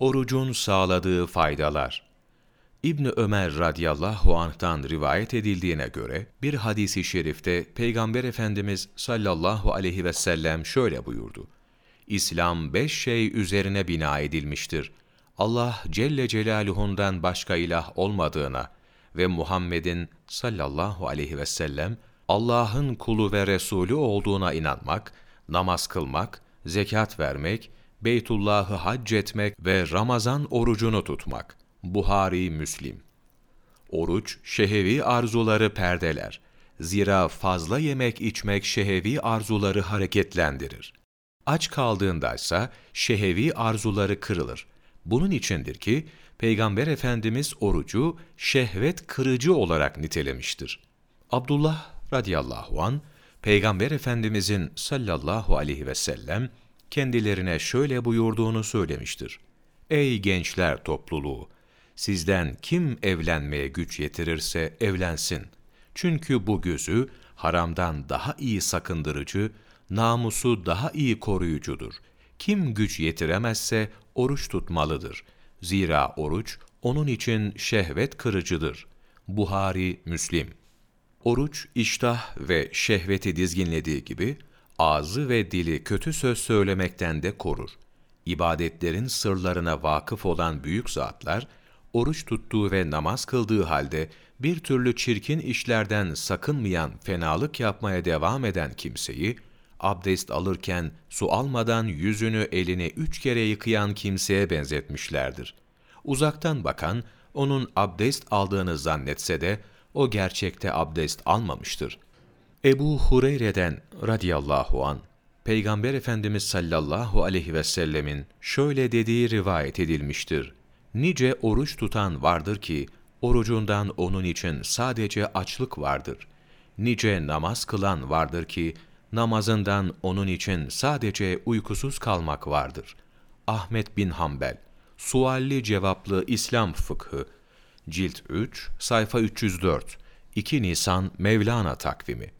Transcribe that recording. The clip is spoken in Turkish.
Orucun sağladığı faydalar İbn Ömer radıyallahu anh'tan rivayet edildiğine göre bir hadisi şerifte Peygamber Efendimiz sallallahu aleyhi ve sellem şöyle buyurdu. İslam beş şey üzerine bina edilmiştir. Allah Celle Celaluhu'ndan başka ilah olmadığına ve Muhammed'in sallallahu aleyhi ve sellem Allah'ın kulu ve Resulü olduğuna inanmak, namaz kılmak, zekat vermek, Beytullah'ı hac etmek ve Ramazan orucunu tutmak. Buhari Müslim Oruç, şehevi arzuları perdeler. Zira fazla yemek içmek şehevi arzuları hareketlendirir. Aç kaldığındaysa şehevi arzuları kırılır. Bunun içindir ki Peygamber Efendimiz orucu şehvet kırıcı olarak nitelemiştir. Abdullah radıyallahu an Peygamber Efendimizin sallallahu aleyhi ve sellem kendilerine şöyle buyurduğunu söylemiştir. Ey gençler topluluğu! Sizden kim evlenmeye güç yetirirse evlensin. Çünkü bu gözü haramdan daha iyi sakındırıcı, namusu daha iyi koruyucudur. Kim güç yetiremezse oruç tutmalıdır. Zira oruç onun için şehvet kırıcıdır. Buhari, Müslim Oruç, iştah ve şehveti dizginlediği gibi, ağzı ve dili kötü söz söylemekten de korur. İbadetlerin sırlarına vakıf olan büyük zatlar, oruç tuttuğu ve namaz kıldığı halde bir türlü çirkin işlerden sakınmayan, fenalık yapmaya devam eden kimseyi, abdest alırken su almadan yüzünü elini üç kere yıkayan kimseye benzetmişlerdir. Uzaktan bakan, onun abdest aldığını zannetse de, o gerçekte abdest almamıştır. Ebu Hureyre'den radıyallahu an Peygamber Efendimiz sallallahu aleyhi ve sellemin şöyle dediği rivayet edilmiştir. Nice oruç tutan vardır ki, orucundan onun için sadece açlık vardır. Nice namaz kılan vardır ki, namazından onun için sadece uykusuz kalmak vardır. Ahmet bin Hanbel, Sualli Cevaplı İslam Fıkhı, Cilt 3, sayfa 304, 2 Nisan Mevlana takvimi